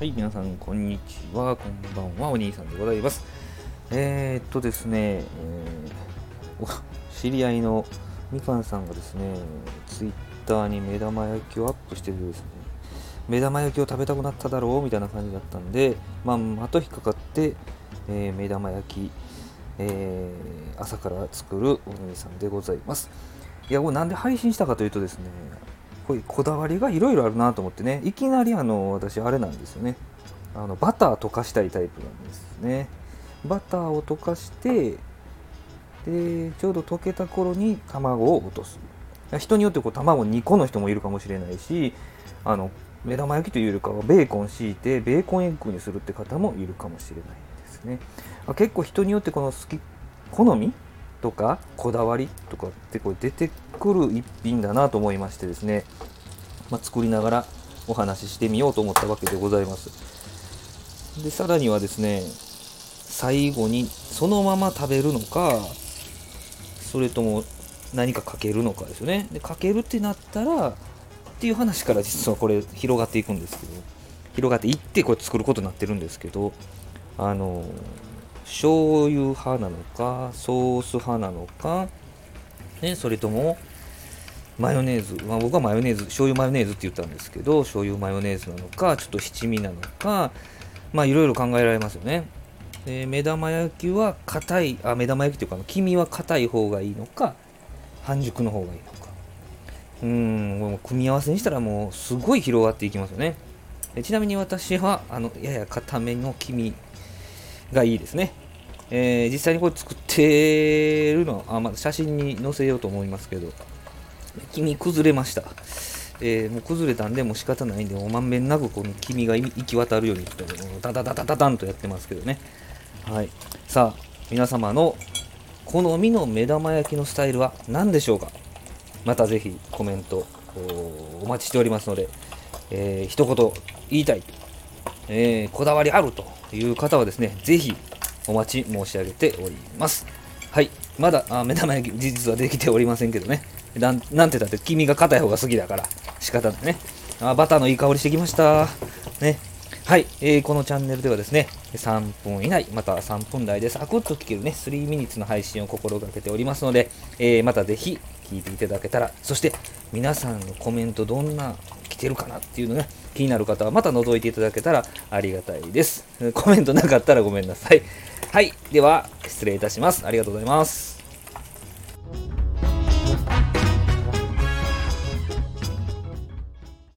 はい、皆さん、こんにちは。こんばんは。お兄さんでございます。えー、っとですね、えー、知り合いのみかんさんがですね、ツイッターに目玉焼きをアップしててですね、目玉焼きを食べたくなっただろうみたいな感じだったんで、まあ、あと引っかかって、えー、目玉焼き、えー、朝から作るお兄さんでございます。いや、これなんで配信したかというとですね、こういうこだわりがいろいろあるなと思ってね。いきなりあの私あれなんですよね。あのバター溶かしたいタイプなんですね。バターを溶かしてでちょうど溶けた頃に卵を落とす。人によってこう卵2個の人もいるかもしれないしあの目玉焼きというよりかはベーコン敷いてベーコンエッグにするって方もいるかもしれないですね。結構人によってこの好き好みとかこだわりとかってこう出てくる一品だなと思いましてですね、まあ、作りながらお話ししてみようと思ったわけでございます。でさらにはですね最後にそのまま食べるのかそれとも何かかけるのかですよね。でかけるってなったらっていう話から実はこれ広がっていくんですけど広がっていってこれ作ることになってるんですけどあの醤油派なのかソース派なのか、ね、それともマヨネーズ、まあ、僕はマヨネーズ醤油マヨネーズって言ったんですけど醤油マヨネーズなのかちょっと七味なのかまあいろいろ考えられますよね。で目玉焼きは硬いあ目玉焼きというか黄身は硬い方がいいのか半熟の方がいいのか。うんも組み合わせにしたらもうすごい広がっていきますよね。ちなみに私はあのやや硬めの黄身がいいですね。えー、実際にこれ作ってるのあ、まあ、写真に載せようと思いますけど、黄身崩れました。えー、もう崩れたんで、もう仕方ないんで、もうまんべんなくこの黄身が行き渡るように、ダダダダダダンとやってますけどね。はい。さあ、皆様の好みの目玉焼きのスタイルは何でしょうか？またぜひコメントお待ちしておりますので、えー、一言言いたい、えー、こだわりあるという方はですね、ぜひお待ち申し上げております。はい。まだあ目玉焼き事実はできておりませんけどね。なんなんてだって君が硬い方が好きだから仕方ないね。あバターのいい香りしてきました。ね。はい、えー、このチャンネルではですね、3分以内、また3分台でサクッと聞けるね、3ミニッツの配信を心がけておりますので、えー、またぜひ聞いていただけたら、そして皆さんのコメントどんなてるかなっていうのが、気になる方はまた覗いていただけたらありがたいです。コメントなかったらごめんなさい。はい。では、失礼いたします。ありがとうございます。